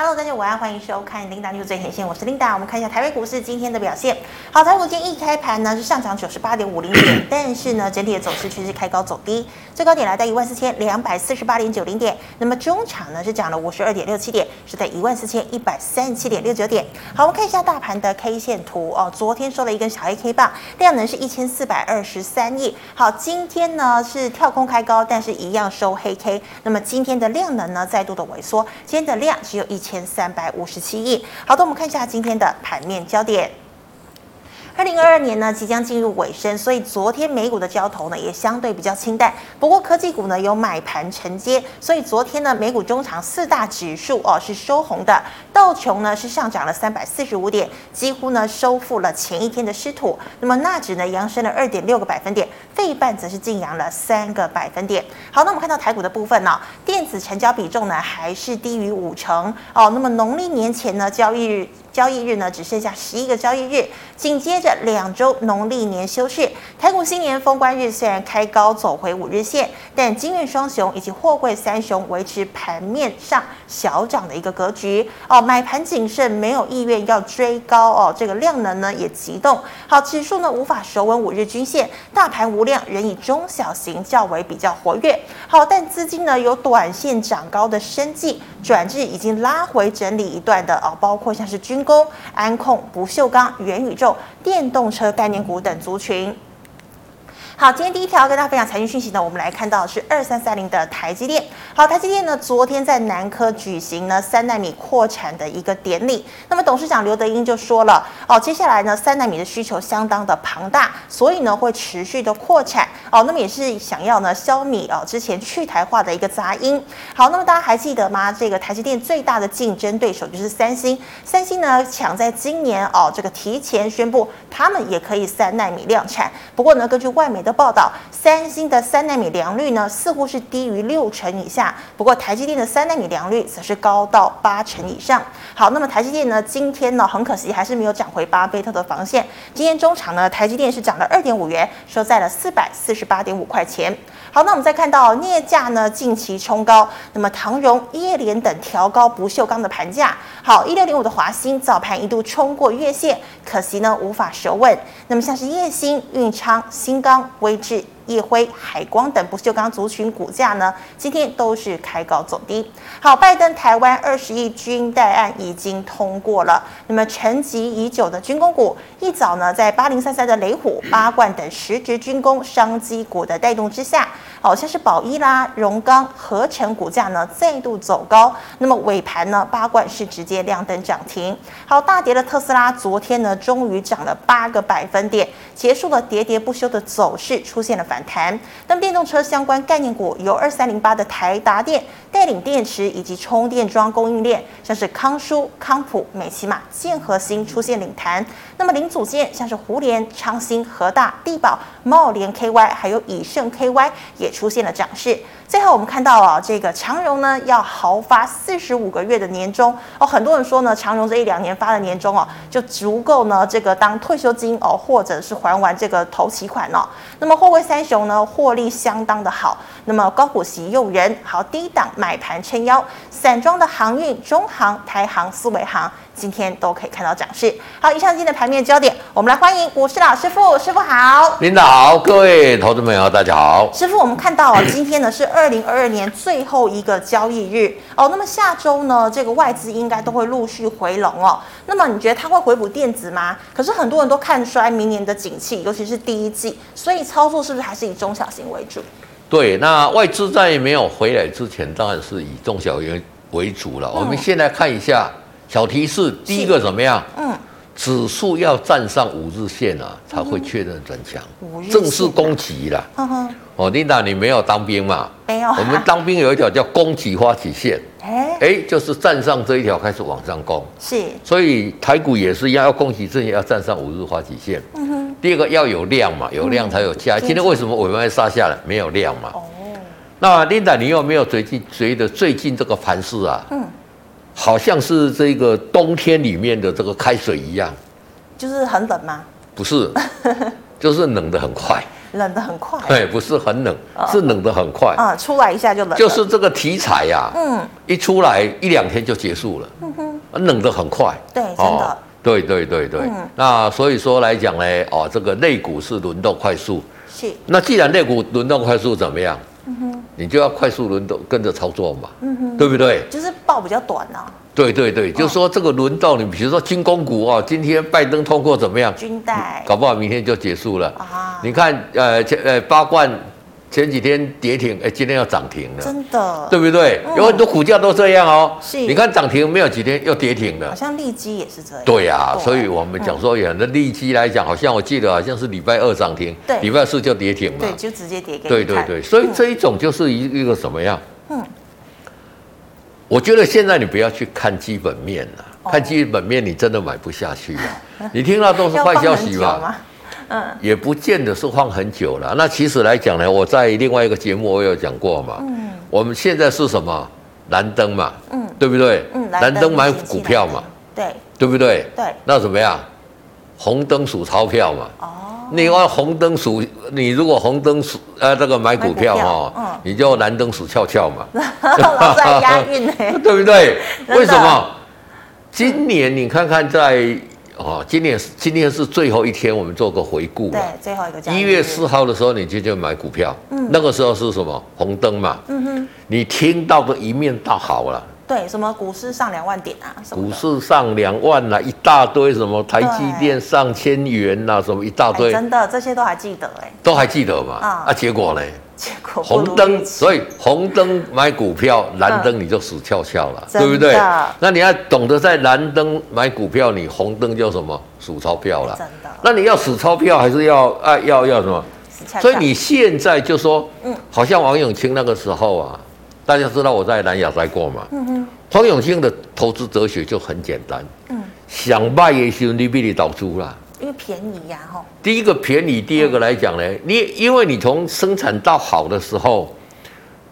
Hello，大家午安，欢迎收看 Linda News 最前线，我是 Linda。我们看一下台北股市今天的表现。好，台股今天一开盘呢是上涨九十八点五零点，但是呢整体的走势却是开高走低，最高点来到一万四千两百四十八点九零点。那么中场呢是涨了五十二点六七点，是在一万四千一百三十七点六九点。好，我们看一下大盘的 K 线图哦，昨天收了一根小黑 K 棒，量能是一千四百二十三亿。好，今天呢是跳空开高，但是一样收黑 K。那么今天的量能呢再度的萎缩，今天的量只有一千千三百五十七亿。好的，我们看一下今天的盘面焦点。二零二二年呢即将进入尾声，所以昨天美股的交投呢也相对比较清淡。不过科技股呢有买盘承接，所以昨天呢美股中场四大指数哦是收红的。道琼呢是上涨了三百四十五点，几乎呢收复了前一天的失土。那么纳指呢扬升了二点六个百分点，费半则是劲扬了三个百分点。好，那我们看到台股的部分呢、电子成交比重呢还是低于五成哦。那么农历年前呢交易日。交易日呢，只剩下十一个交易日，紧接着两周农历年休市。台股新年封关日虽然开高走回五日线，但金运双雄以及货柜三雄维持盘面上小涨的一个格局哦，买盘谨慎，没有意愿要追高哦。这个量能呢也急动，好，指数呢无法守稳五日均线，大盘无量，仍以中小型较为比较活跃。好，但资金呢有短线涨高的生计，转至已经拉回整理一段的哦，包括像是军。工、安控、不锈钢、元宇宙、电动车概念股等族群。好，今天第一条跟大家分享财经讯息呢，我们来看到是二三三零的台积电。好，台积电呢，昨天在南科举行呢三纳米扩产的一个典礼。那么董事长刘德英就说了，哦，接下来呢三纳米的需求相当的庞大，所以呢会持续的扩产。哦，那么也是想要呢消弭哦之前去台化的一个杂音。好，那么大家还记得吗？这个台积电最大的竞争对手就是三星。三星呢抢在今年哦这个提前宣布，他们也可以三纳米量产。不过呢，根据外媒的的报道，三星的三纳米良率呢，似乎是低于六成以下。不过台积电的三纳米良率则是高到八成以上。好，那么台积电呢，今天呢，很可惜还是没有涨回巴菲特的防线。今天中场呢，台积电是涨了二点五元，收在了四百四十八点五块钱。好，那我们再看到镍价呢，近期冲高，那么唐荣、叶联等调高不锈钢的盘价。好，一六零五的华兴早盘一度冲过月线，可惜呢无法守稳。那么像是叶兴、运昌、新钢。威智、烨辉、海光等不锈钢族群股价呢，今天都是开高走低。好，拜登台湾二十亿军贷案已经通过了。那么沉寂已久的军工股，一早呢，在八零三三的雷虎、八冠等实质军工商机股的带动之下，好像是宝一啦、荣钢、合成股价呢再度走高。那么尾盘呢，八冠是直接亮灯涨停。好，大跌的特斯拉昨天呢，终于涨了八个百分点，结束了喋喋不休的走势，出现了反弹。那么电动车相关概念股由二三零八的台达电带领电池以及充电桩供应链，像是康舒、康普、美琪玛、建和新出现领弹。那么零组件像是胡联、昌兴、和大、地保、茂联 KY，还有以盛 KY 也出现了涨势。最后我们看到啊，这个长荣呢要豪发四十五个月的年终哦，很多人说呢，长荣这一两年发的年终哦，就足够呢这个当退休金哦，或者是还完这个头期款哦。那么货柜三雄呢获利相当的好，那么高股息诱人，好低档买盘撑腰，散装的航运、中航、台航、思维航。今天都可以看到涨势。好，以上今天的盘面焦点，我们来欢迎股市老师傅，师傅好，领导好，各位投资朋友大家好。师傅，我们看到啊，今天呢是二零二二年最后一个交易日哦。那么下周呢，这个外资应该都会陆续回笼哦。那么你觉得它会回补电子吗？可是很多人都看衰明年的景气，尤其是第一季，所以操作是不是还是以中小型为主？对，那外资在没有回来之前，当然是以中小型为主了。嗯、我们先来看一下。小提示，第一个怎么样？嗯，指数要站上五日线啊，才会确认转强，正式攻击了。嗯哼，哦，Linda，你没有当兵嘛？没有。我们当兵有一条叫攻击发起线，哎哎，就是站上这一条开始往上攻。是。所以台股也是一样，要攻击之前要站上五日发起线。嗯哼。第二个要有量嘛，有量才有价。今天为什么尾盘杀下来？没有量嘛。哦。那 Linda，你有没有最近觉得最近这个盘势啊？嗯。好像是这个冬天里面的这个开水一样，就是很冷吗？不是，就是冷的很快。冷的很快。对，不是很冷，是冷的很快。啊，出来一下就冷。就是这个题材呀，嗯，一出来一两天就结束了，嗯哼，冷的很快。对，真的。对对对对。那所以说来讲呢，哦，这个类股是轮动快速。是。那既然类股轮动快速，怎么样？嗯。你就要快速轮动，跟着操作嘛。对不对？就是报比较短啊。对对对，就是说这个轮到，你比如说军工股啊，今天拜登通过怎么样？军代，搞不好明天就结束了啊！你看，呃，呃八冠前几天跌停，哎，今天要涨停了，真的，对不对？有很多股价都这样哦。是，你看涨停没有几天又跌停了，好像利基也是这样。对呀，所以我们讲说，有的利基来讲，好像我记得好像是礼拜二涨停，对，礼拜四就跌停了，对，就直接跌给你。对对对，所以这一种就是一一个什么样？嗯。我觉得现在你不要去看基本面了，哦、看基本面你真的买不下去了。你听到都是坏消息吧？嗯，也不见得是放很久了。那其实来讲呢，我在另外一个节目我有讲过嘛。嗯，我们现在是什么蓝灯嘛？嗯，对不对？嗯，蓝灯买股票嘛？对，对不对？对，那怎么样？红灯数钞票嘛？哦。你按红灯数，你如果红灯数，呃，这个买股票哈，嗯、你就蓝灯数翘翘嘛，老在押韵呢，对不对？的为什么？今年你看看在，哦，今年今天是最后一天，我们做个回顾，对，最后一个一月四号的时候，你就就买股票，嗯，那个时候是什么？红灯嘛，嗯哼，你听到的一面倒好了。对，什么股市上两万点啊？股市上两万啊，一大堆什么台积电上千元呐，什么一大堆。真的，这些都还记得哎。都还记得嘛？啊，结果呢？结果红灯，所以红灯买股票，蓝灯你就死翘翘了，对不对？那你要懂得在蓝灯买股票，你红灯叫什么？数钞票了。真的。那你要数钞票，还是要啊要要什么？所以你现在就说，嗯，好像王永庆那个时候啊。大家知道我在南亚待过嘛？嗯哼。黄永兴的投资哲学就很简单。嗯。想卖也是你比你倒出啦。因为便宜呀，吼。第一个便宜，第二个来讲呢，你因为你从生产到好的时候，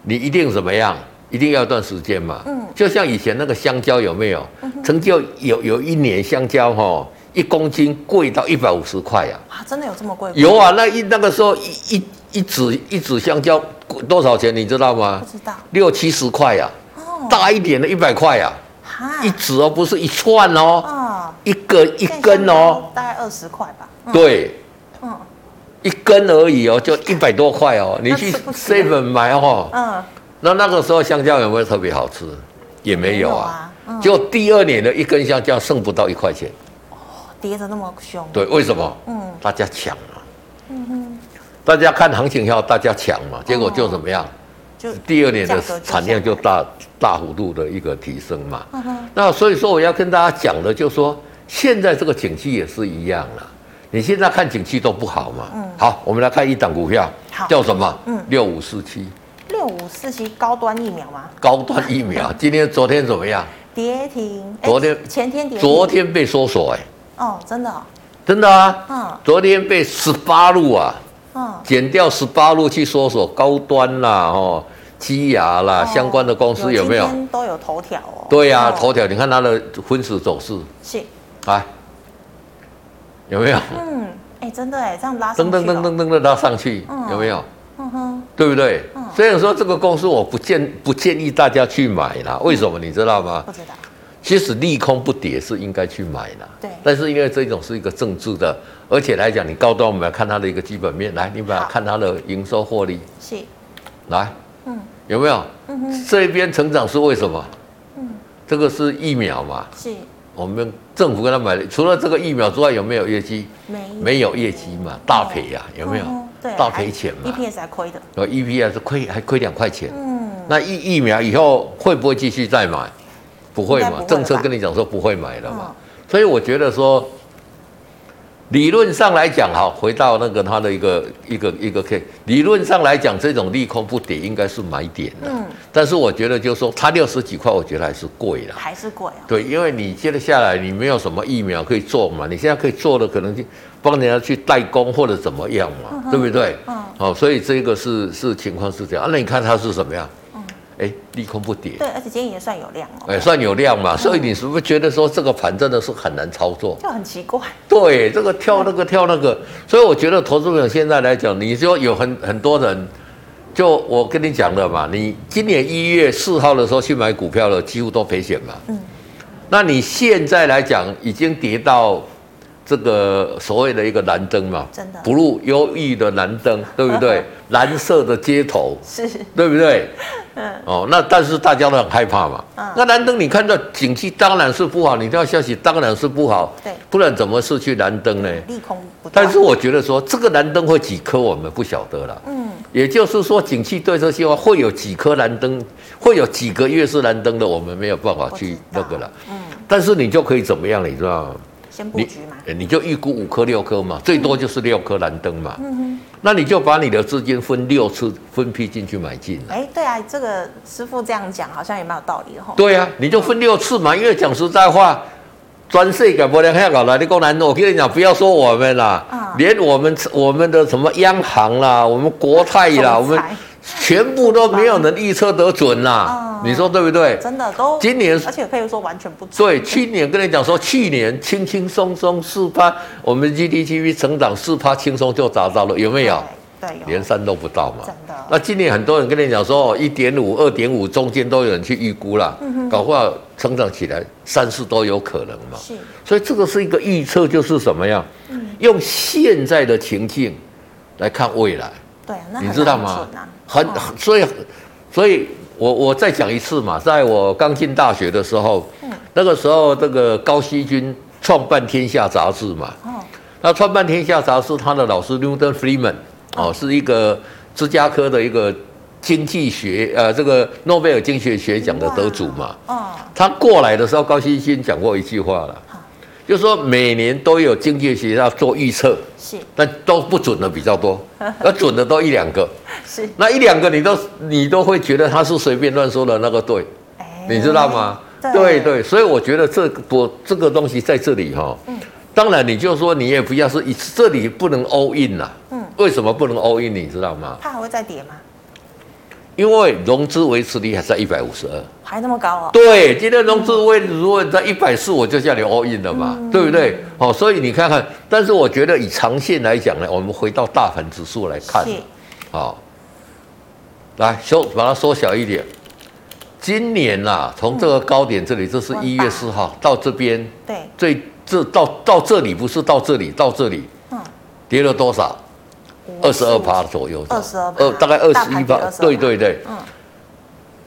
你一定怎么样？一定要一段时间嘛。嗯。就像以前那个香蕉有没有？曾经有有一年香蕉哈，一公斤贵到一百五十块呀。啊，真的有这么贵？有啊，那一那个时候一一。一指一指香蕉多少钱？你知道吗？不知道。六七十块呀，大一点的一百块呀。一指哦，不是一串哦。一个一根哦。大概二十块吧。对。嗯。一根而已哦，就一百多块哦。你去 seven 买哦。嗯。那那个时候香蕉有没有特别好吃？也没有啊。就第二年的一根香蕉剩不到一块钱。哦，跌得那么凶。对，为什么？嗯。大家抢啊。嗯哼。大家看行情要，大家抢嘛，结果就怎么样？就第二年的产量就大大幅度的一个提升嘛。那所以说我要跟大家讲的，就是说现在这个景气也是一样了。你现在看景气都不好嘛。嗯。好，我们来看一档股票，叫什么？嗯。六五四七。六五四七高端疫苗吗？高端疫苗，今天昨天怎么样？跌停。昨天前天跌。昨天被缩锁哎。哦，真的。真的啊。嗯。昨天被十八路啊。减掉十八路去搜索高端啦，哦，基亚啦，相关的公司有没有？都有头条哦。对呀，头条，你看它的分时走势。是。来，有没有？嗯，哎，真的哎，这样拉上去。噔噔噔噔噔的拉上去，有没有？嗯哼，对不对？虽然说这个公司我不建不建议大家去买啦，为什么你知道吗？不知道。其实利空不跌是应该去买的，对。但是因为这种是一个政治的，而且来讲，你高端我们要看它的一个基本面，来，你把它看它的营收获利，是。来，嗯，有没有？嗯哼。这边成长是为什么？嗯，这个是疫苗嘛？是。我们政府跟他买的，除了这个疫苗之外，有没有业绩？没，没有业绩嘛，大赔呀，有没有？对，大赔钱嘛。EPS 还亏的。呃，EPS 亏还亏两块钱。嗯。那疫疫苗以后会不会继续再买？不会嘛？政策跟你讲说不会买了嘛，嗯、所以我觉得说，理论上来讲，哈，回到那个它的一个一个一个 K，理论上来讲，这种利空不跌应该是买点的。嗯。但是我觉得就是说，它六十几块，我觉得还是贵了。还是贵啊？对，因为你接着下来，你没有什么疫苗可以做嘛，你现在可以做的可能就帮人家去代工或者怎么样嘛，嗯、对不对？嗯。好，所以这个是是情况是这样。啊、那你看它是什么样？哎，利空不跌。对，而且今天也算有量哦。哎，算有量嘛，所以你是不是觉得说这个盘真的是很难操作？就很奇怪。对，这个跳那个跳那个，所以我觉得投资朋友现在来讲，你说有很很多人，就我跟你讲的嘛，你今年一月四号的时候去买股票了，几乎都赔钱嘛。嗯。那你现在来讲，已经跌到。这个所谓的一个蓝灯嘛，真的，blue 忧郁的蓝灯，对不对？蓝色的街头，是，对不对？嗯，哦，那但是大家都很害怕嘛。嗯，那蓝灯你看到景气当然是不好，你听到消息当然是不好，对，不然怎么是去蓝灯呢？利空不。但是我觉得说这个蓝灯会几颗，我们不晓得了。嗯，也就是说景气对这些话会有几颗蓝灯，会有几个月是蓝灯的，我们没有办法去那个了。嗯，但是你就可以怎么样，你知道吗？先布局嘛，你就预估五颗六颗嘛，最多就是六颗蓝灯嘛。嗯哼，那你就把你的资金分六次分批进去买进。哎，对啊，这个师傅这样讲好像也蛮有道理的哈。对啊，你就分六次嘛，因为讲实在话，专税改不能黑搞了。你讲难，我跟你讲，不要说我们啦，连我们我们的什么央行啦，我们国泰啦，我们。全部都没有人预测得准啦，嗯、你说对不对？真的都今年，而且可以说完全不准。对，去年跟你讲说，去年轻轻松松四趴，我们 GDP 成长四趴，轻松就达到了，有没有？对，对连三都不到嘛。真的。那今年很多人跟你讲说，一点五、二点五中间都有人去预估了，嗯、哼搞不好成长起来三四都有可能嘛。是。所以这个是一个预测，就是什么样？嗯、用现在的情境来看未来。对，那你知道吗？很，所以，所以我我再讲一次嘛，在我刚进大学的时候，嗯、那个时候这个高希均创办《天下》杂志嘛，哦、那创办《天下》杂志，他的老师 Newton Friedman 哦，是一个芝加哥的一个经济学呃这个诺贝尔经济学奖的得主嘛，哦、他过来的时候，高希均讲过一句话了。就是说每年都有经济学家做预测，是，但都不准的比较多，而准的都一两个，是，那一两个你都你都会觉得他是随便乱说的那个对，欸、你知道吗？对对，对，所以我觉得这我这个东西在这里哈，嗯，当然你就说你也不要是一这里不能 all in 呐，嗯，为什么不能 all in？你知道吗？它还会再跌吗？因为融资维持率还在一百五十二，还那么高啊？对，今天融资维如果在一百四，我就叫你 all in 了嘛，嗯、对不对？好，所以你看看，但是我觉得以长线来讲呢，我们回到大盘指数来看，好是，来缩把它缩小一点。今年呐、啊，从这个高点这里，这是一月四号到这边，对，最这到到这里不是到这里，到这里，嗯，跌了多少？二十二趴左右，二十二趴，大概二十一趴，对对对，嗯，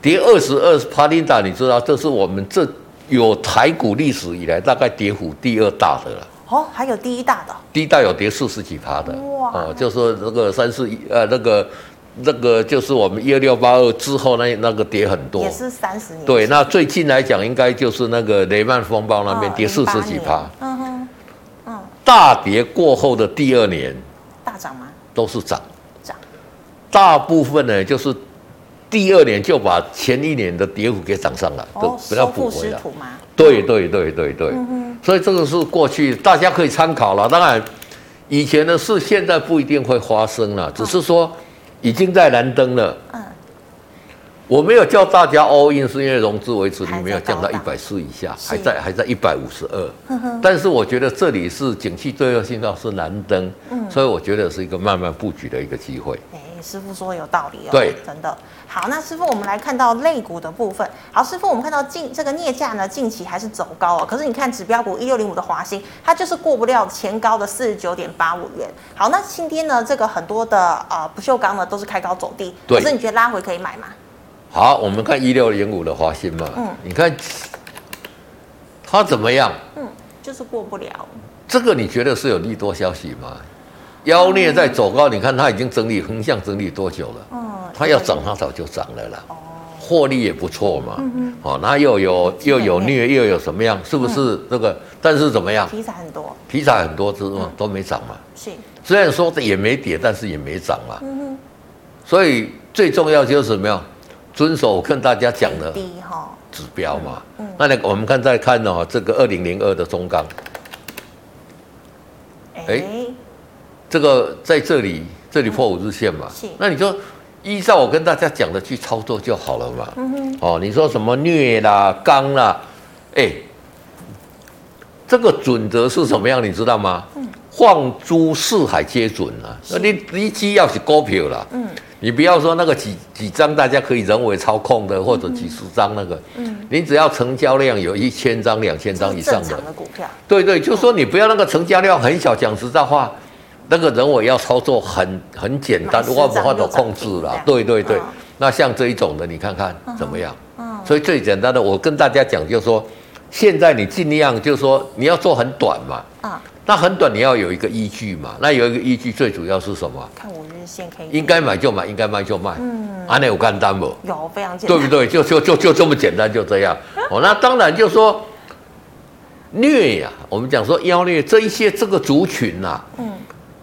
跌二十二趴，琳达，你知道这是我们这有台股历史以来大概跌幅第二大的了。哦，还有第一大的，第一大有跌四十几趴的，哇，哦，就是那个三四一，呃，那个那个就是我们一二六八二之后那那个跌很多，也是三十年。对，那最近来讲，应该就是那个雷曼风暴那边跌四十几趴，嗯哼，嗯，大跌过后的第二年大涨吗？都是涨，涨，大部分呢就是第二年就把前一年的跌幅给涨上来，都不要补回来。对对对对对，所以这个是过去大家可以参考了。当然，以前的事现在不一定会发生了，只是说已经在蓝灯了。我没有叫大家 all in，是因为融资维持率没有降到一百四以下，还在还在一百五十二。但是我觉得这里是景气最后信号是蓝灯，嗯、所以我觉得是一个慢慢布局的一个机会。哎，师傅说有道理哦，对，真的。好，那师傅我们来看到类股的部分。好，师傅我们看到近这个镍价呢，近期还是走高哦。可是你看指标股一六零五的华兴，它就是过不了前高的四十九点八五元。好，那今天呢，这个很多的呃不锈钢呢都是开高走低，对可是你觉得拉回可以买吗？好，我们看一六零五的华兴嘛，嗯，你看它怎么样？嗯，就是过不了。这个你觉得是有利多消息吗？妖孽在走高，你看它已经整理横向整理多久了？嗯，它要涨，它早就涨了啦。哦，获利也不错嘛。嗯嗯。哦，那又有又有虐又有什么样？是不是这个？但是怎么样？题材很多。题材很多，之后都没涨嘛。是。虽然说也没跌，但是也没涨嘛。嗯哼。所以最重要就是什么样？遵守我跟大家讲的指标嘛，那你我们看再看哦，这个二零零二的中钢，哎，这个在这里这里破五日线嘛，那你说依照我跟大家讲的去操作就好了嘛。哦，你说什么虐啦、钢啦，哎，这个准则是什么样？你知道吗？放诸四海皆准啊。那你你只要是股票啦，嗯，你不要说那个几几张大家可以人为操控的，或者几十张那个，嗯，你只要成交量有一千张、两千张以上的股票，对对，就说你不要那个成交量很小，讲实在话。那个人我要操作很很简单，我无法都控制了。对对对，那像这一种的，你看看怎么样？嗯所以最简单的，我跟大家讲，就是说，现在你尽量就是说，你要做很短嘛。那很短，你要有一个依据嘛。那有一个依据，最主要是什么？看五日线可以。应该买就买，应该卖就卖。嗯。安内有干单不？有，非常简单。对不对？就就就就这么简单，就这样。哦，那当然就说，虐呀，我们讲说妖虐这一些这个族群呐。嗯。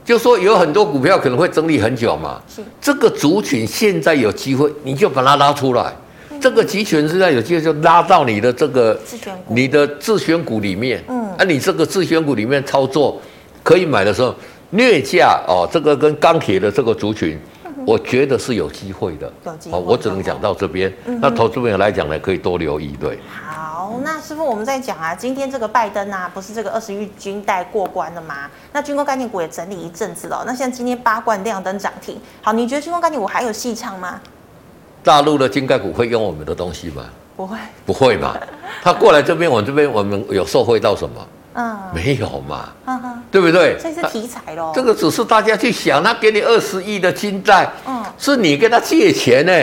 就说有很多股票可能会整理很久嘛，是这个族群现在有机会，你就把它拉出来。嗯、这个集权现在有机会就拉到你的这个自选股，你的自选股里面。嗯，啊，你这个自选股里面操作可以买的时候，略价哦，这个跟钢铁的这个族群，嗯、我觉得是有机会的。有机会。哦，我只能讲到这边。嗯、那投资朋友来讲呢，可以多留意。对。好那师傅，我们在讲啊，今天这个拜登啊，不是这个二十亿军贷过关了吗？那军工概念股也整理一阵子了。那像今天八冠亮灯涨停，好，你觉得军工概念股还有戏唱吗？大陆的金概股会用我们的东西吗？不会，不会嘛？他过来这边，我这边我们有受惠到什么？嗯，没有嘛？嗯哼，对不对？这是题材喽。这个只是大家去想，他给你二十亿的金贷，嗯，是你跟他借钱呢，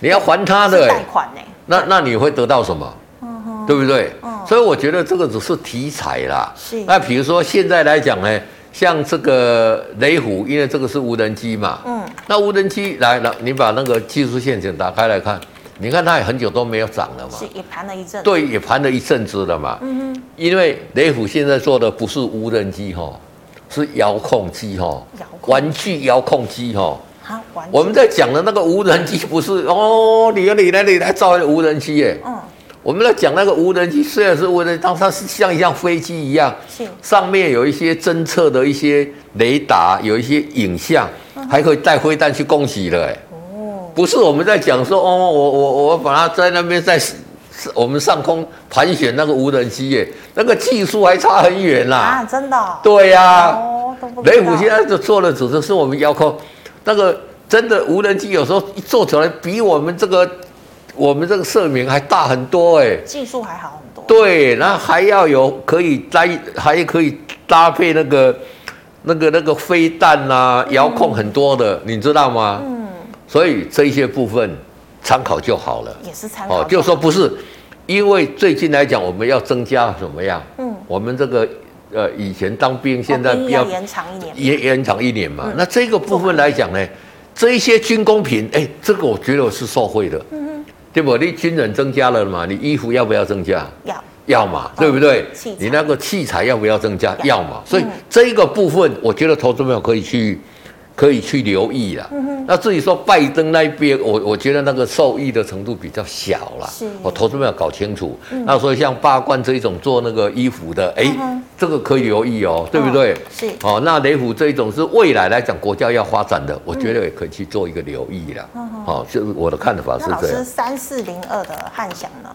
你要还他的贷款呢。那那你会得到什么？嗯对不对？嗯，所以我觉得这个只是题材啦。是。那比如说现在来讲呢，像这个雷虎，因为这个是无人机嘛。嗯。那无人机来了，你把那个技术线型打开来看，你看它也很久都没有涨了嘛。是，也盘了一阵。对，也盘了一阵子了嘛。嗯哼。因为雷虎现在做的不是无人机哈，是遥控机哈。遥控。玩具遥控机哈。好，玩具。我们在讲的那个无人机不是哦，你你来你来造无人机耶。嗯。我们来讲那个无人机，虽然是无人机，但它是像一像飞机一样，是上面有一些侦测的一些雷达，有一些影像，还可以带飞弹去攻击的。哎，哦，不是我们在讲说，哦，我我我把它在那边在我们上空盘旋那个无人机，耶，那个技术还差很远啦。啊，真的？对呀、啊。哦，雷虎现在就做的只是是我们遥控，那个真的无人机有时候一做出来比我们这个。我们这个社名还大很多哎，技术还好很多。对，那还要有可以搭，还可以搭配那个、那个、那个飞弹啊，遥控很多的，嗯、你知道吗？嗯。所以这些部分参考就好了。也是参考。哦，就说不是，因为最近来讲，我们要增加怎么样？嗯。我们这个呃，以前当兵，现在要，要延长一年。延延长一年嘛？嗯、那这个部分来讲呢，这一些军工品，哎，这个我觉得我是受惠的。嗯。对不？你军人增加了嘛？你衣服要不要增加？要，要嘛，对不对？你那个器材要不要增加？要嘛。所以这个部分，我觉得投资朋友可以去。可以去留意了。嗯、那至于说拜登那边，我我觉得那个受益的程度比较小了。是，我投资没有搞清楚。嗯、那所以像八冠这一种做那个衣服的，哎、嗯，这个可以留意哦，对不对？哦是。哦，那雷虎这一种是未来来讲国家要发展的，我觉得也可以去做一个留意了。嗯哼。哦，就是我的看法是这样。老师三四零二的汉翔呢？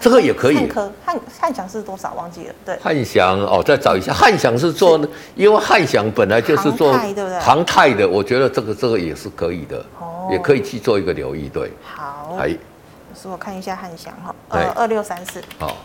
这个也可以。汉汉汉翔是多少？忘记了。对。汉翔哦，再找一下。汉翔是做，因为汉翔本来就是做航太的，我觉得这个这个也是可以的，也可以去做一个留意。对。好。哎，是我看一下汉翔哈，呃，二六三四。好。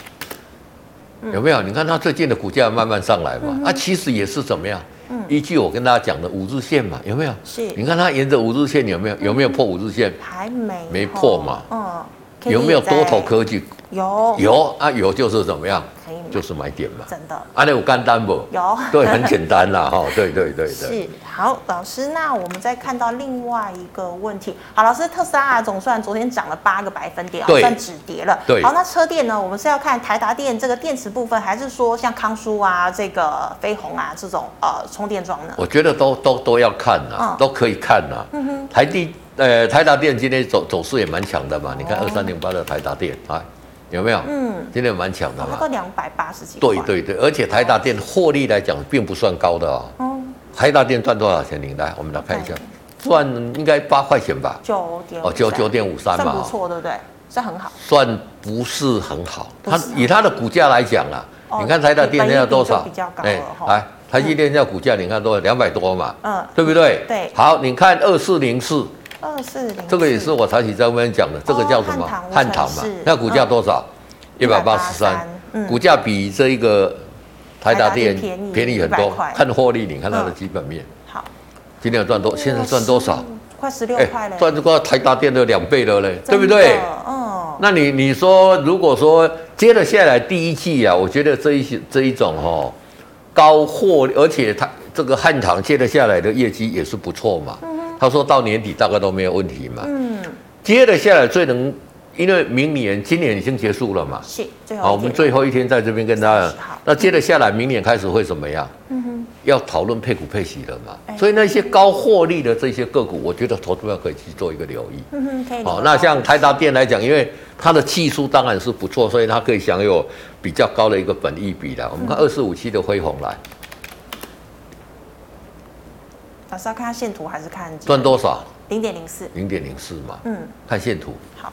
有没有？你看它最近的股价慢慢上来嘛？啊，其实也是怎么样？依据我跟大家讲的五日线嘛，有没有？是。你看它沿着五日线有没有？有没有破五日线？还没。没破嘛？嗯。有没有多头科技？有有啊，有就是怎么样？可以就是买点嘛。真的。啊，那有简单不？有。对，很简单啦，哈，对对对对。是好，老师，那我们再看到另外一个问题。好，老师，特斯拉总算昨天涨了八个百分点，对算止跌了。对。好，那车电呢？我们是要看台达电这个电池部分，还是说像康舒啊、这个飞鸿啊这种呃充电桩呢？我觉得都都都要看呐，嗯、都可以看呐。嗯哼。台地。呃，台达电今天走走势也蛮强的嘛，你看二三零八的台达电啊，有没有？嗯，今天蛮强的嘛。不两百八十几。对对对，而且台达电获利来讲并不算高的哦。哦。台达电赚多少钱？你来，我们来看一下。赚应该八块钱吧？九点哦，九九点五三嘛，算不错，对不对？算很好，算不是很好。它以它的股价来讲啊，你看台达电要多少？比较高了哈。来，台积电要股价，你看多少？两百多嘛，嗯，对不对？对。好，你看二四零四，二四零，这个也是我才起在外面讲的，这个叫什么？汉唐嘛，那股价多少？一百八十三，股价比这一个台达电便宜很多。看获利，你看它的基本面。好，今天赚多，现在赚多少？快十六块了，赚这个台达电的两倍了嘞，对不对？哦，那你你说，如果说接了下来第一季啊，我觉得这一些这一种哦，高获，而且它这个汉唐接了下来的业绩也是不错嘛。他说到年底大概都没有问题嘛。嗯，接了下来最能。因为明年、今年已经结束了嘛，是最后好，我们最后一天在这边跟大家。那接着下来，明年开始会怎么样？嗯哼，要讨论配股配息了嘛。所以那些高获利的这些个股，我觉得投资者可以去做一个留意。嗯哼，可以。好，那像台达电来讲，因为它的技术当然是不错，所以它可以享有比较高的一个本益比的。我们看二四五七的辉宏来，老师要看线图还是看赚多少？零点零四，零点零四嘛。嗯，看线图。好。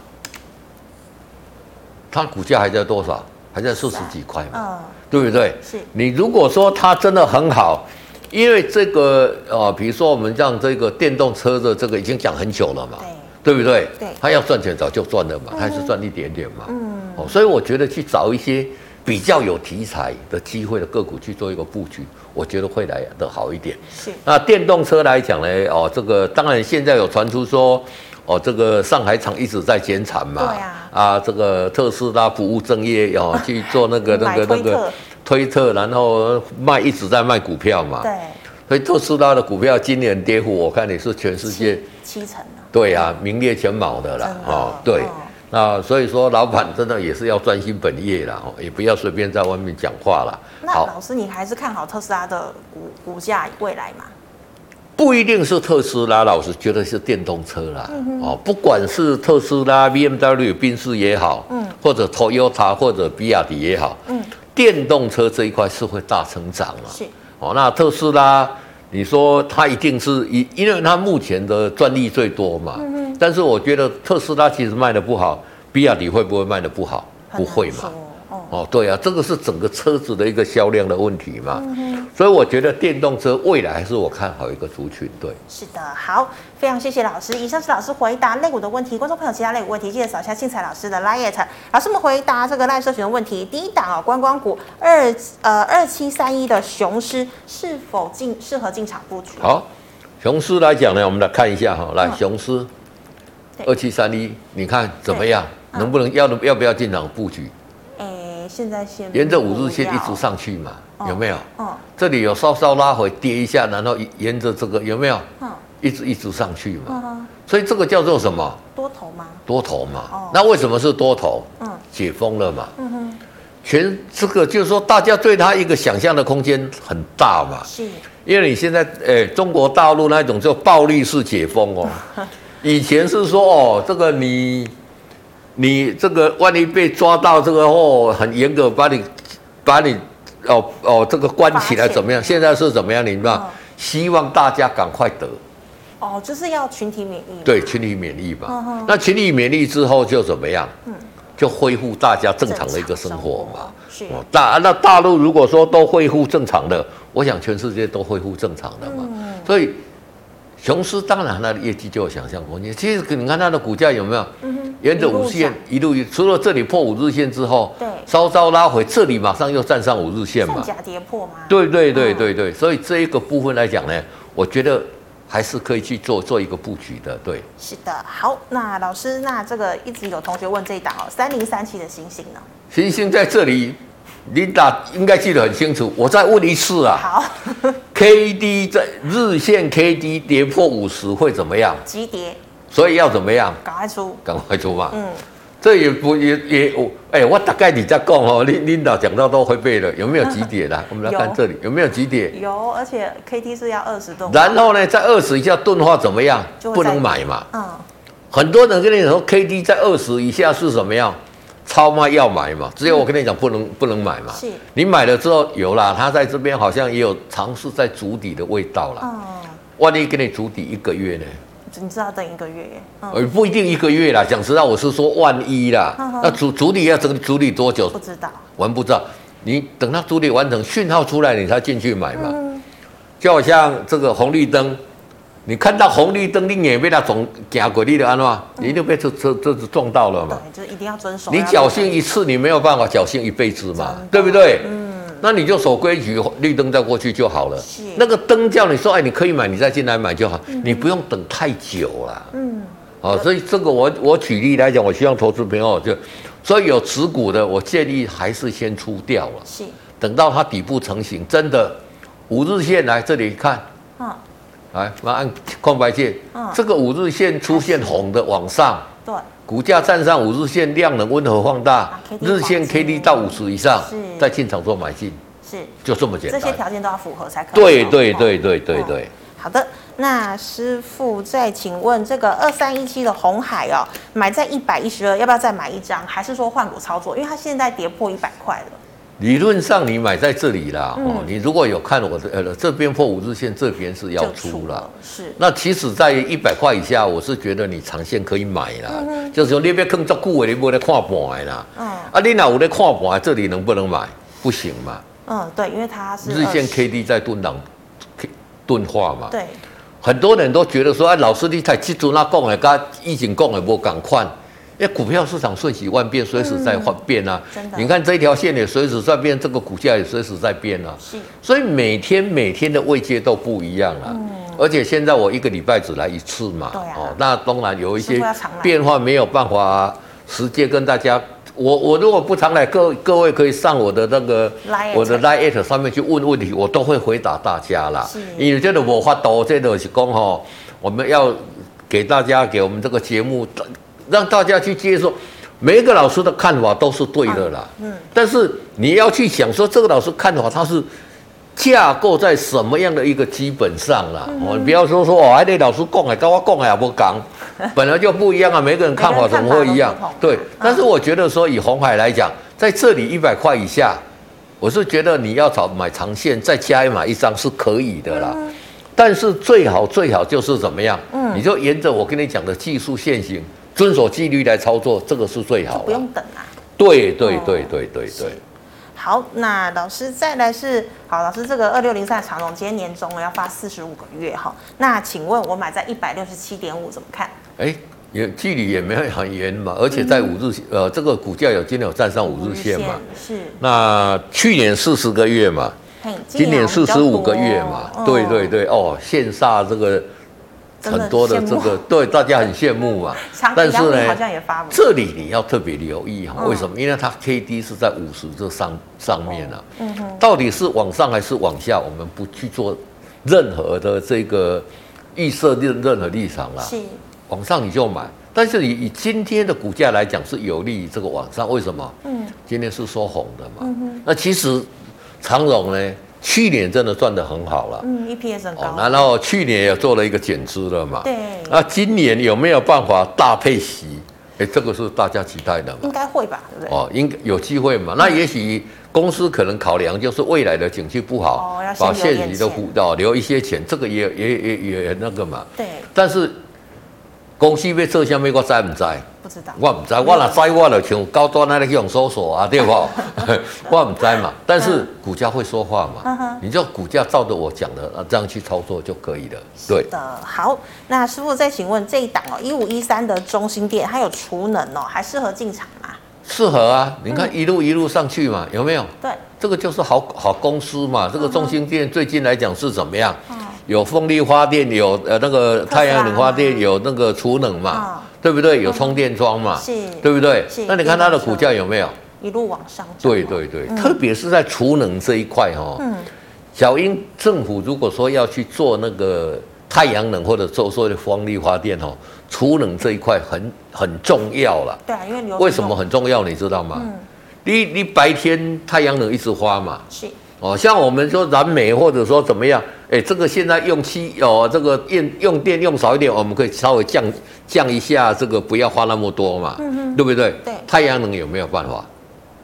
它股价还在多少？还在四十几块嘛，嗯，对不对？是。你如果说它真的很好，因为这个呃，比如说我们像这个电动车的这个已经讲很久了嘛，对，对不对？对。它要赚钱早就赚了嘛，还是赚一点点嘛，嗯。哦，所以我觉得去找一些比较有题材的机会的个股去做一个布局，我觉得会来的好一点。是。那电动车来讲呢，哦，这个当然现在有传出说。哦，这个上海厂一直在减产嘛，对啊，啊，这个特斯拉不务正业哦，去做那个那个那个推特，然后卖一直在卖股票嘛，对，所以特斯拉的股票今年跌幅，我看也是全世界七,七成对啊，名列前茅的啦，哦，对，哦、那所以说老板真的也是要专心本业啦，哦，也不要随便在外面讲话啦。那老师，你还是看好特斯拉的股股价未来吗？不一定是特斯拉，老师觉得是电动车啦。嗯、哦，不管是特斯拉、BMW、宾士也好，嗯，或者 Toyota 或者比亚迪也好，嗯，电动车这一块是会大成长嘛。是。哦，那特斯拉，你说它一定是因因为它目前的专利最多嘛。嗯，但是我觉得特斯拉其实卖的不好，比亚迪会不会卖的不好？不会嘛。哦，对啊，这个是整个车子的一个销量的问题嘛，嗯、所以我觉得电动车未来还是我看好一个族群。对，是的，好，非常谢谢老师。以上是老师回答类股的问题，观众朋友其他类股问题记得扫一下庆财老师的 LINE。老师们回答这个 LINE 社群的问题，第一档啊，观光股二呃二七三一的雄狮是否进适合进场布局？好，雄狮来讲呢，我们来看一下哈，来雄狮二七三一，你看怎么样？能不能要要不要进场布局？现在先沿着五日线一直上去嘛，有没有？哦，这里有稍稍拉回跌一下，然后沿着这个有没有？嗯，一直一直上去嘛。所以这个叫做什么？多头吗？多头嘛。哦，那为什么是多头？嗯，解封了嘛。嗯哼，全这个就是说，大家对他一个想象的空间很大嘛。是，因为你现在诶，中国大陆那种叫暴力式解封哦，以前是说哦，这个你。你这个万一被抓到这个哦，很严格把你，把你哦哦这个关起来怎么样？现在是怎么样？你知道？嗯、希望大家赶快得。哦，就是要群体免疫。对，群体免疫嘛。嗯、哼那群体免疫之后就怎么样？嗯，就恢复大家正常的一个生活嘛。活是。大那大陆如果说都恢复正常的，我想全世界都恢复正常的嘛。嗯。所以。雄狮当然它的业绩就有想象空间。其实你看它的股价有没有？沿着五日线一路，除了这里破五日线之后，对，稍稍拉回，这里马上又站上五日线嘛。假跌破吗？对对对对对，所以这一个部分来讲呢，我觉得还是可以去做做一个布局的。对。是的，好，那老师，那这个一直有同学问这一档哦，三零三七的星星呢？星星在这里。琳达应该记得很清楚，我再问一次啊。好，K D 在日线 K D 跌破五十会怎么样？急跌。所以要怎么样？赶快出。赶快出嘛。嗯。这也不也也我哎，我大概你在讲哦，领领导讲到都会背了，有没有急跌的？我们来看这里有没有急跌？有，而且 K D 是要二十多。然后呢，在二十以下钝化怎么样？不能买嘛。嗯。很多人跟你说 K D 在二十以下是什么样？超卖要买嘛？只有我跟你讲，不能、嗯、不能买嘛。是。你买了之后有啦，它在这边好像也有尝试在筑底的味道了。哦。万一给你筑底一个月呢？你知道等一个月耶？嗯，不一定一个月啦。讲实话，我是说万一啦。嗯、那筑筑底要整筑底多久？不知道，我们不知道。你等它筑底完成，讯号出来，你才进去买嘛。嗯、就好像这个红绿灯，你看到红绿灯，你也被它总行过，你的安嘛？你就被车车车子撞到了嘛。对，就一定要遵守。你侥幸一次，你没有办法侥幸一辈子嘛，对不对？嗯。那你就守规矩，绿灯再过去就好了。是。那个灯叫你说，哎，你可以买，你再进来买就好，嗯、你不用等太久了。嗯。好，所以这个我我举例来讲，我希望投资朋友就，所以有持股的，我建议还是先出掉了。是。等到它底部成型，真的五日线来这里看。嗯。来，我按空白键。嗯。这个五日线出现红的往上。对。股价站上五日线，量能温和放大，啊、日线 K D 到五十以上，是再进场做买进，是就这么简单。这些条件都要符合才可以。对对对对对对。好的，那师傅再请问，这个二三一七的红海哦，买在一百一十二，要不要再买一张？还是说换股操作？因为它现在跌破一百块了。理论上你买在这里啦，嗯、哦，你如果有看我的呃这边破五日线，这边是要出了，是。那其实，在一百块以下，我是觉得你长线可以买啦，嗯、就是说你别坑足久的，你不能看盘啦，嗯。啊，你那有在看盘，这里能不能买？不行嘛。嗯，对，因为它是日线 K D 在钝档钝化嘛。对。很多人都觉得说，哎，老师你才记住那讲的，跟以前讲的不赶快。因为股票市场瞬息万变，随时在换变啊！你看这条线也随时在变，这个股价也随时在变啊。是，所以每天每天的位阶都不一样啊。嗯，而且现在我一个礼拜只来一次嘛。对啊。哦，那当然有一些变化没有办法直接跟大家。我我如果不常来，各各位可以上我的那个我的 Line@ 上面去问问题，我都会回答大家啦。是。因为这个我发多，这个是讲哈，我们要给大家给我们这个节目。让大家去接受，每一个老师的看法都是对的啦。嗯，但是你要去想说，这个老师看法他是架构在什么样的一个基本上啦？哦，你不要说说哦，还得老师讲哎，跟我讲哎也不讲，本来就不一样啊。每个人看法怎么会一样？对，但是我觉得说以红海来讲，在这里一百块以下，我是觉得你要找买长线再加一买一张是可以的啦。但是最好最好就是怎么样？嗯，你就沿着我跟你讲的技术线型。遵守纪律来操作，这个是最好的。不用等啊。对对对对对对。好，那老师再来是好，老师这个二六零三长荣今天年终了要发四十五个月哈，那请问我买在一百六十七点五怎么看？哎，也距离也没有很远嘛，而且在五日、嗯、呃这个股价有今天有站上五日线嘛？是。那去年四十个月嘛，今年四十五个月嘛？哦、对对对哦，线下这个。很多的这个对大家很羡慕嘛，但是呢，这里你要特别留意哈，为什么？因为它 K D 是在五十这上上面啊，嗯哼，到底是往上还是往下，我们不去做任何的这个预设任任何立场啦。是，往上你就买，但是以以今天的股价来讲是有利于这个往上，为什么？嗯，今天是收红的嘛，那其实长荣呢？去年真的赚得很好了，嗯，EPS 很高，然后去年也做了一个减资了嘛，对，那今年有没有办法大配息？哎，这个是大家期待的嘛，应该会吧，对不对？哦，应该有机会嘛。那也许公司可能考量就是未来的景气不好，把现金都补到，留一些钱，这个也也也也那个嘛，对。但是公司被撤销，美国在不知？不知道，我唔知道，我若知我了，像高端那里去用搜索啊，对不？我唔知嘛，但是股价会说话嘛，你就股价照着我讲的啊这样去操作就可以了。对的，好，那师傅再请问这一档哦，一五一三的中兴电它有储能哦，还适合进场吗？适合啊，你看一路一路上去嘛，有没有？对，这个就是好好公司嘛。这个中兴电最近来讲是怎么样？有风力发电，有呃那个太阳能发电，有那个储能嘛。对不对？有充电桩嘛？是，对不对？那你看它的股价有没有一路往上？对对对，特别是在储能这一块哈。嗯。小英政府如果说要去做那个太阳能或者做所谓的风力发电哦，储能这一块很很重要了。对啊，因为为什么很重要？你知道吗？嗯。你你白天太阳能一直发嘛？是。哦，像我们说燃煤或者说怎么样？哎，这个现在用气哦，这个用用电用少一点，我们可以稍微降降一下，这个不要花那么多嘛，嗯、哼对不对？对。太阳能有没有办法？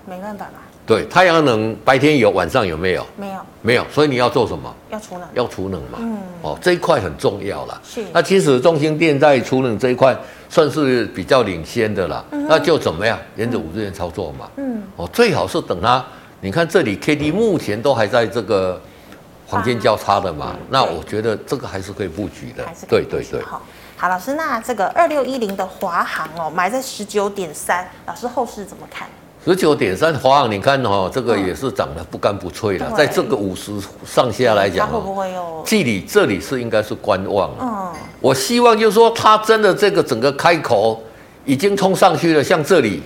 没办法嘛。对，太阳能白天有，晚上有没有？没有，没有。所以你要做什么？要储能，要储能嘛。嗯，哦，这一块很重要啦。是。那其实中兴电在储能这一块算是比较领先的啦。嗯。那就怎么样？沿着五日线操作嘛。嗯。哦，最好是等它，你看这里 K D 目前都还在这个黄金交叉的嘛。那我觉得这个还是可以布局的。对对对。好，好，老师，那这个二六一零的华航哦，买在十九点三，老师后市怎么看？十九点三，华航，你看哦，这个也是涨得不干不脆了，在这个五十上下来讲哦，距离这里是应该是观望了。嗯，我希望就是说，它真的这个整个开口已经冲上去了，像这里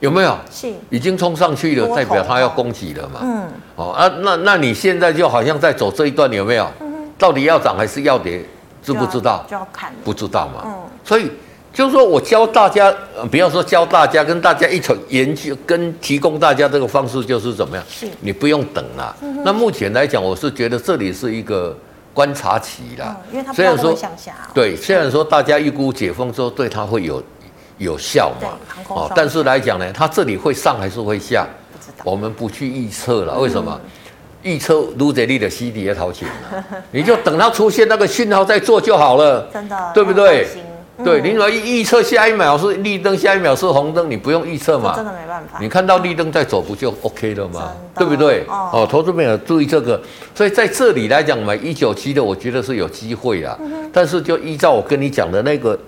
有没有？是，已经冲上去了，代表它要攻击了嘛。嗯，哦啊，那那你现在就好像在走这一段，有没有？嗯到底要涨还是要跌？知不知道？就要看，不知道嘛。嗯，所以。就是说我教大家，不要说教大家，跟大家一起研究，跟提供大家这个方式就是怎么样？是，你不用等了。嗯、那目前来讲，我是觉得这里是一个观察期啦。嗯、因为它虽然说向下、哦。对，虽然说大家预估解封之后对它会有有效嘛，哦，但是来讲呢，它这里会上还是会下？不知道。我们不去预测了，为什么？预测卢杰利的 CD 也掏钱，你就等它出现那个讯号再做就好了。真的，对不对？对，你如果预测下一秒是绿灯，下一秒是红灯，你不用预测嘛？真的没办法。你看到绿灯在走，不就 OK 了吗？对不对？哦，投资朋友注意这个。所以在这里来讲，买一九七的，我觉得是有机会啊。但是就依照我跟你讲的那个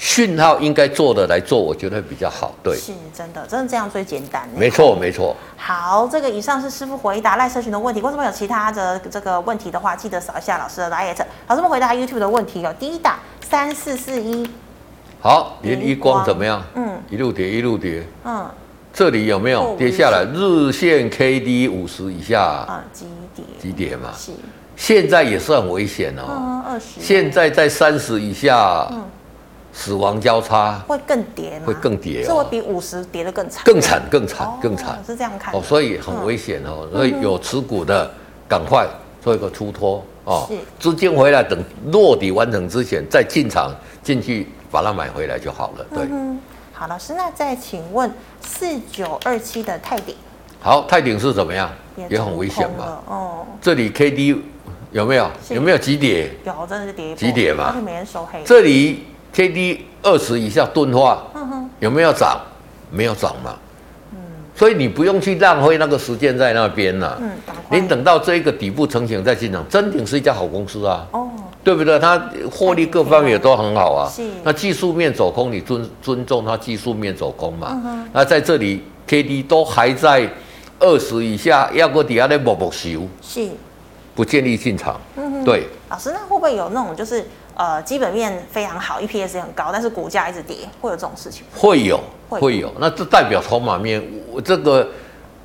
讯号，应该做的来做，我觉得比较好。对，是真的，真的这样最简单。没错，没错。好，这个以上是师傅回答赖社群的问题。观众朋友有其他的这个问题的话，记得扫一下老师的 LINE。老师们回答 YouTube 的问题有第一档。三四四一，好，连一光怎么样？嗯，一路跌，一路跌。嗯，这里有没有跌下来？日线 K D 五十以下啊，急跌，急跌嘛。是，现在也是很危险哦。嗯，二十。现在在三十以下，嗯，死亡交叉会更跌吗？会更跌，这会比五十跌得更惨，更惨，更惨，更惨。是这样看哦，所以很危险哦。所以有持股的赶快做一个出脱。哦，资金回来，等落底完成之前再进场进去把它买回来就好了。对，嗯、好，老师，那再请问四九二七的泰鼎，好，泰鼎是怎么样？也，也很危险嘛。哦，这里 K D 有没有？有没有急跌？有，真的是跌急跌嘛？这里 K D 二十以下钝化，有没有涨？没有涨嘛？所以你不用去浪费那个时间在那边了。嗯，你等到这一个底部成型再进场。真鼎是一家好公司啊。哦，对不对？它获利各方面也都很好啊。是。那技术面走空，你尊尊重它技术面走空嘛？嗯哼。那在这里，K D 都还在二十以下，要过底下的默默修。是。不建议进场。嗯哼。对。老师，那会不会有那种就是呃基本面非常好，EPS 也很高，但是股价一直跌，会有这种事情？会有。会有，那这代表筹码面，我这个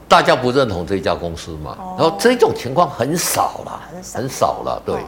大家不认同这家公司嘛？哦、然后这种情况很少了，很少，很少了。对、哦，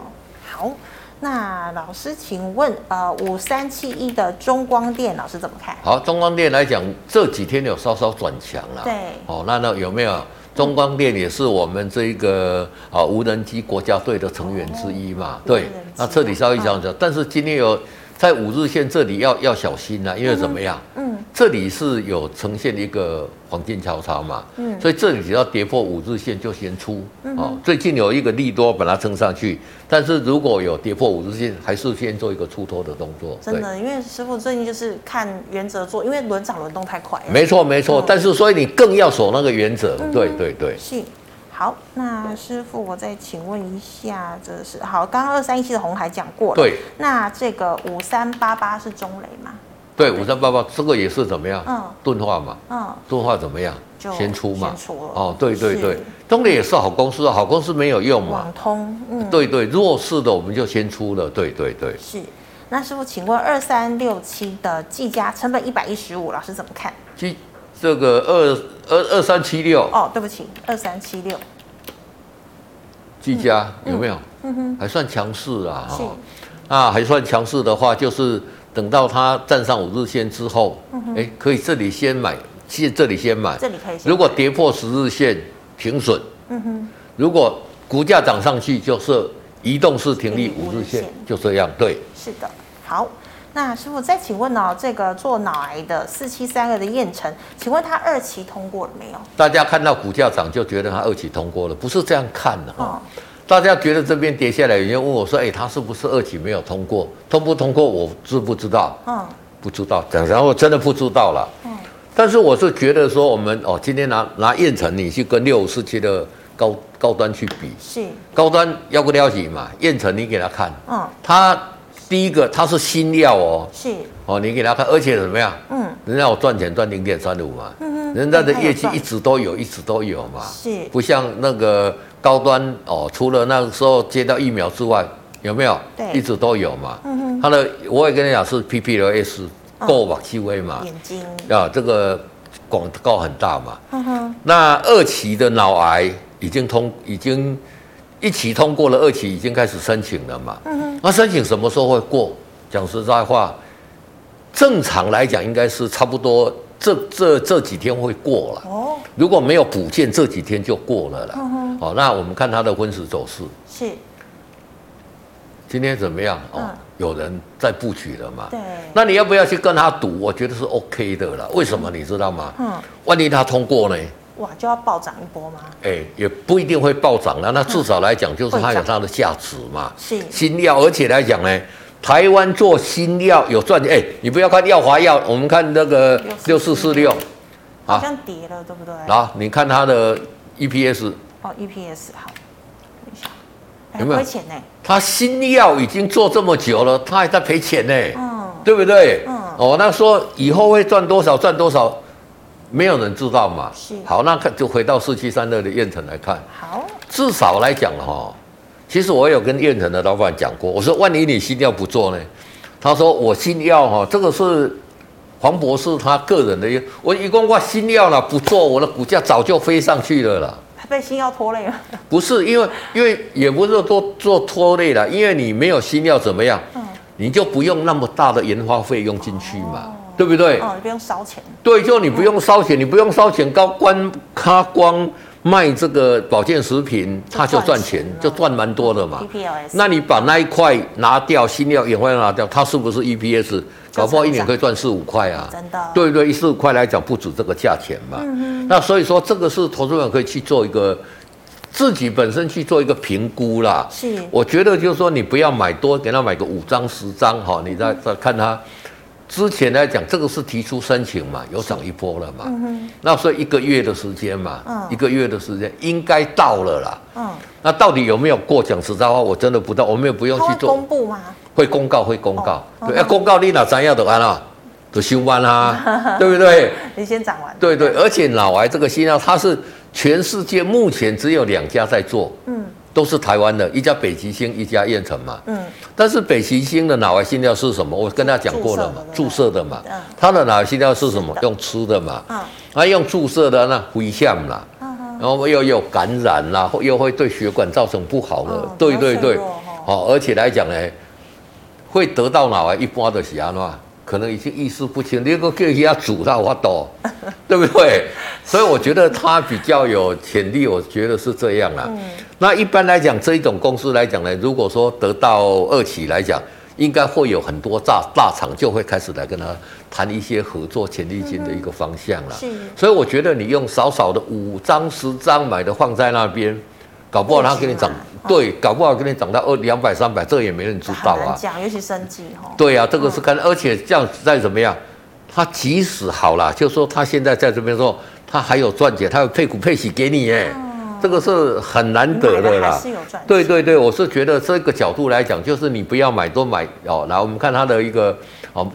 好，那老师，请问，呃，五三七一的中光电，老师怎么看？好，中光电来讲，这几天有稍稍转强了。对，哦，那那有没有？中光电也是我们这个啊无人机国家队的成员之一嘛？哦、对，那彻底稍微讲讲，嗯、但是今天有。在五日线这里要要小心呐、啊，因为怎么样？嗯，嗯这里是有呈现一个黄金交叉嘛，嗯，所以这里只要跌破五日线就先出。嗯，哦，最近有一个利多把它撑上去，但是如果有跌破五日线，还是先做一个出脱的动作。真的，因为师傅最近就是看原则做，因为轮涨轮动太快。没错没错，嗯、但是所以你更要守那个原则。对对对。是。好，那师傅，我再请问一下，这是好，刚刚二三一七的红海讲过了。对。那这个五三八八是中雷吗？对，五三八八这个也是怎么样？嗯。钝化嘛。嗯。钝化怎么样？就先出嘛。先出了。哦，对对对，中磊也是好公司，好公司没有用嘛。网通。嗯。对对，弱势的我们就先出了。对对对。是。那师傅，请问二三六七的技嘉成本一百一十五，老师怎么看？技这个二二二三七六哦，对不起，二三七六，技嘉有没有？嗯哼，还算强势啊。是。那，还算强势的话，就是等到它站上五日线之后，哎，可以这里先买，先这里先买。这里可以。如果跌破十日线停损。嗯哼。如果股价涨上去，就是移动式停利五日线，就这样。对。是的。好。那师傅再请问哦，这个做脑癌的四七三二的彦臣，请问他二期通过了没有？大家看到股价涨就觉得他二期通过了，不是这样看的哈。嗯、大家觉得这边跌下来，有人问我说：“哎，他是不是二期没有通过？通不通过我知不知道？”嗯，不知道。然后真的不知道了。嗯。但是我是觉得说，我们哦，今天拿拿彦城，你去跟六五四七的高高端去比，是高端要不了解嘛？彦城你给他看，嗯，他。第一个，它是新药哦，是。哦，你给他看，而且怎么样？嗯，人家我赚钱赚零点三五嘛，嗯哼，人家的业绩一直都有，一直都有嘛，是，不像那个高端哦，除了那个时候接到疫苗之外，有没有？对，一直都有嘛，嗯哼，它的我也跟你讲是 PPLS 够吧，机会嘛，眼睛。啊，这个广告很大嘛，嗯哼，那二期的脑癌已经通，已经。一期通过了，二期已经开始申请了嘛？那申请什么时候会过？讲实在话，正常来讲应该是差不多这这这几天会过了。哦。如果没有补件，这几天就过了啦。嗯哼。好，那我们看它的分时走势。是。今天怎么样？哦，嗯、有人在布局了嘛？对。那你要不要去跟他赌？我觉得是 OK 的了。为什么？你知道吗？嗯。万一他通过呢？哇，就要暴涨一波吗？哎、欸，也不一定会暴涨了。那至少来讲，就是它有它的价值嘛。是新药，而且来讲呢，台湾做新药有赚钱。哎、欸，你不要看药华药，我们看那个六四四六，好像跌了，对不对？啊，你看它的 EPS。哦，EPS 好，等一下，有没有亏钱呢？它新药已经做这么久了，它还在赔钱呢。嗯，对不对？嗯。哦，那说以后会赚多少？赚多少？没有人知道嘛？是好，那看就回到四七三二的彦城来看。好，至少来讲哈，其实我有跟彦城的老板讲过，我说万一你新药不做呢？他说我新药哈，这个是黄博士他个人的，我一共挂新药了不做，我的股价早就飞上去了啦。他被新药拖累了？不是，因为因为也不是说做做拖累了，因为你没有新药怎么样？嗯，你就不用那么大的研发费用进去嘛。哦对不对？哦，你不用烧钱。对，就你不用烧钱，嗯、你不用烧钱，高官他光卖这个保健食品，他就赚钱，就赚蛮多的嘛。EPS。那你把那一块拿掉，新药研发拿掉，它是不是 EPS？搞不好一年可以赚四五块啊。真的。对对，四五块来讲不止这个价钱嘛。嗯哼。那所以说，这个是投资人可以去做一个自己本身去做一个评估啦。是。我觉得就是说，你不要买多，给他买个五张十张哈，你再再看他。之前来讲，这个是提出申请嘛，有涨一波了嘛，嗯、那所以一个月的时间嘛，嗯、一个月的时间应该到了啦。嗯，那到底有没有过？讲实在话，我真的不知道，我们也不用去做公布吗？会公告，会公告。哦、对，要公告你哪三样的完了，都修完啦，对不对？你先涨完。对对，而且脑癌这个新药，它是全世界目前只有两家在做。嗯。都是台湾的一家北极星，一家燕城嘛。嗯。但是北极星的脑癌新药是什么？我跟他讲过了嘛，注射的嘛。他的脑癌新药是什么？用吃的嘛。嗯。他用注射的那危险啦。然后又有感染啦，又会对血管造成不好的。对对对。哦，而且来讲呢，会得到脑癌一般的是安怎？可能已经意识不清，你个叫他煮到我都，对不对？所以我觉得他比较有潜力，我觉得是这样啦。嗯、那一般来讲，这一种公司来讲呢，如果说得到二期来讲，应该会有很多大大厂就会开始来跟他谈一些合作潜力金的一个方向了。是，所以我觉得你用少少的五张十张买的放在那边。搞不好他给你涨，对，搞不好给你涨到二两百三百，这个也没人知道啊。讲，尤其生技哈。对啊，这个是看，而且这样再怎么样，他即使好了，就说他现在在这边说，他还有赚钱，他有配股配息给你耶，这个是很难得的啦。是有赚。对对对，我是觉得这个角度来讲，就是你不要买多买哦。来，我们看他的一个哦，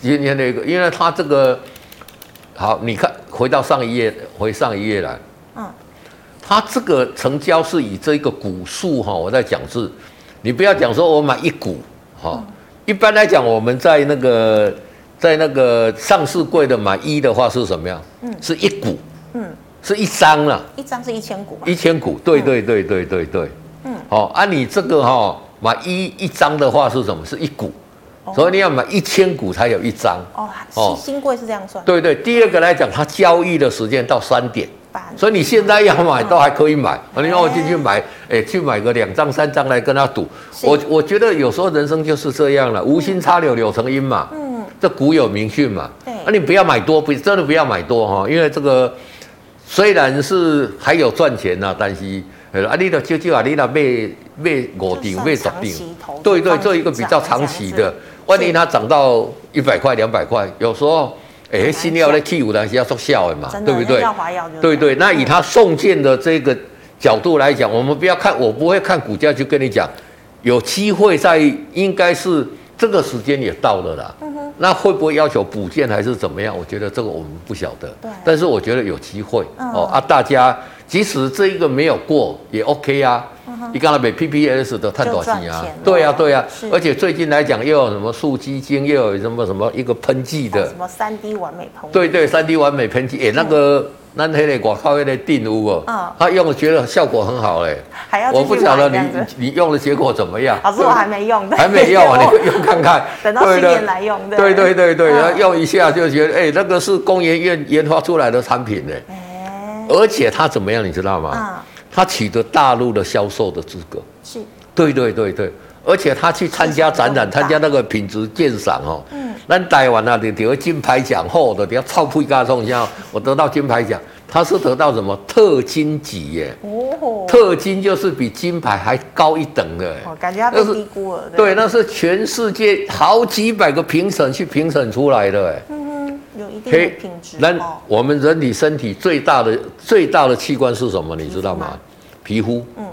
今天的一个，因为他这个好，你看回到上一页，回上一页来。它这个成交是以这个股数哈，我在讲是，你不要讲说我买一股哈，一般来讲我们在那个在那个上市柜的买一的话是什么样？嗯，是一股，嗯，是一张了，一张是一千股，一千股，对对对对对对，嗯，好，按你这个哈买一一张的话是什么？是一股，所以你要买一千股才有一张。哦，新新贵是这样算？对对，第二个来讲，它交易的时间到三点。半。所以你现在要买都还可以买，你让我进去买，哎，去买个两张三张来跟他赌。我我觉得有时候人生就是这样了，无心插柳柳成荫嘛。嗯，这古有名训嘛。对，那你不要买多，不真的不要买多哈，因为这个虽然是还有赚钱呐，但是。啊，你的就就啊，你那卖卖五顶卖十顶，对对，做一个比较长期的。万一它涨到一百块、两百块，有时候哎，新药的 K 五的是要做效的嘛，对不对？对对，那以他送件的这个角度来讲，我们不要看，我不会看股价去跟你讲，有机会在应该是这个时间也到了啦。那会不会要求补件还是怎么样？我觉得这个我们不晓得。但是我觉得有机会哦啊，大家。即使这一个没有过也 OK 啊，你刚才买 PPS 的探多钱啊，对啊对啊，而且最近来讲又有什么素鸡精，又有什么什么一个喷剂的，什么三 D 完美喷剂，对对，三 D 完美喷剂，哎，那个那黑的广告那个定屋哦，他用了觉得效果很好嘞，我不晓得你你用的结果怎么样？老师我还没用，还没用啊，你 用看看，等到新年来用，对。对对对，用一下就觉得哎，那个是工研院研发出来的产品呢。而且它怎么样，你知道吗？啊，他取得大陆的销售的资格。是，对对对对。而且他去参加展览，参加那个品质鉴赏哦。嗯。那台湾啊，你得个金牌奖，后的你要超配加送一下，我得到金牌奖。他是得到什么特金级耶？哦。特金就是比金牌还高一等的。哦，感觉他被低估了。对，那是全世界好几百个评审去评审出来的。哎。有一定的品质。那我们人体身体最大的最大的器官是什么？你知道吗？皮肤。嗯。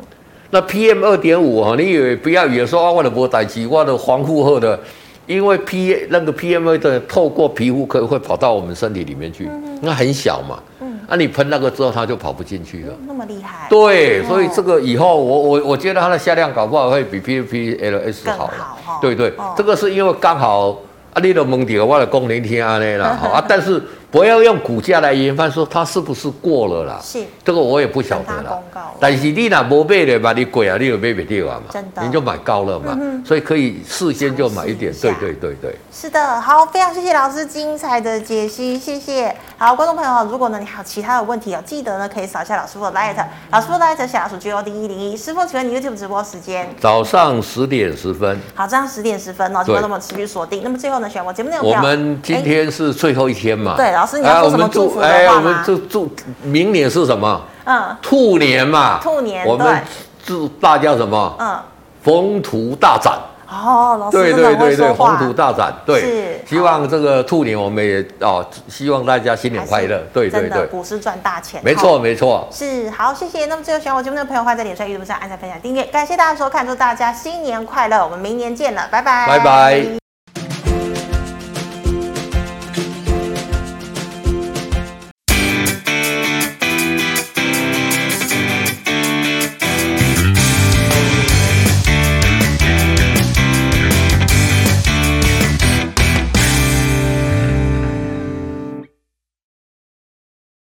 那 PM 二点五哈，你以为不要以为说啊，我的不带机，我的防护后的，因为 P 那个 PM 二的透过皮肤可以会跑到我们身体里面去，那很小嘛。嗯。那你喷那个之后，它就跑不进去了。那么厉害。对，所以这个以后我我我觉得它的销量搞不好会比 PPLS 好。好。对对，这个是因为刚好。你都问到我的功能天啊，那啦，啊，但是不要用股价来研判说它是不是过了啦。是，这个我也不晓得啦。但是你那没买的吧，你贵啊，你有买不掉啊嘛。真的，你就买高了嘛。嗯，所以可以事先就买一点。对对对对。是的，好，非常谢谢老师精彩的解析，谢谢。好，观众朋友，如果呢你还有其他的问题哦，记得呢可以扫一下老师傅的 light，老师傅的 light 小老鼠 G O D 一零一。师傅，请问你 YouTube 直播时间？早上十点十分。好，早上十点十分哦，请观众们持续锁定。那么最后呢，选我节目内容。我们今天是最后一天嘛？对，老师你要说什么祝福的话吗？哎，我们祝祝明年是什么？嗯，兔年嘛。兔年，我们祝大家什么？嗯，宏图大展。哦，老师对对对对，宏图大展。对，是希望这个兔年我们也哦，希望大家新年快乐。对对对，股市赚大钱。没错没错。是好，谢谢。那么最后喜欢我节目的朋友，欢迎在脸书、YouTube 上按赞、分享、订阅。感谢大家收看，祝大家新年快乐！我们明年见了，拜拜。拜拜。